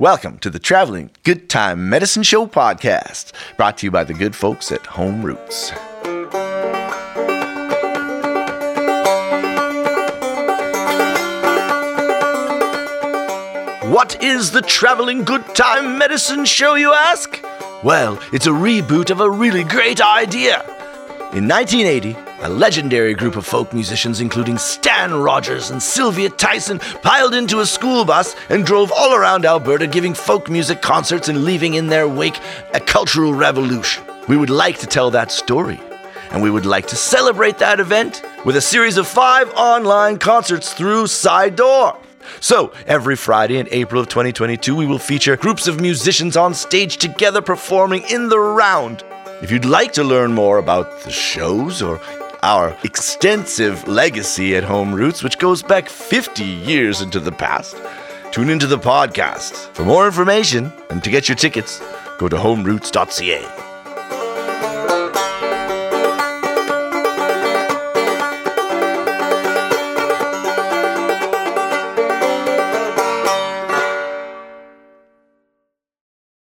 Welcome to the Traveling Good Time Medicine Show podcast, brought to you by the good folks at Home Routes. What is the Traveling Good Time Medicine Show, you ask? Well, it's a reboot of a really great idea. In 1980, a legendary group of folk musicians, including Stan Rogers and Sylvia Tyson, piled into a school bus and drove all around Alberta giving folk music concerts and leaving in their wake a cultural revolution. We would like to tell that story, and we would like to celebrate that event with a series of five online concerts through Side Door. So, every Friday in April of 2022, we will feature groups of musicians on stage together performing in the round. If you'd like to learn more about the shows or our extensive legacy at Home Routes, which goes back 50 years into the past. Tune into the podcast. For more information and to get your tickets, go to homeroutes.ca.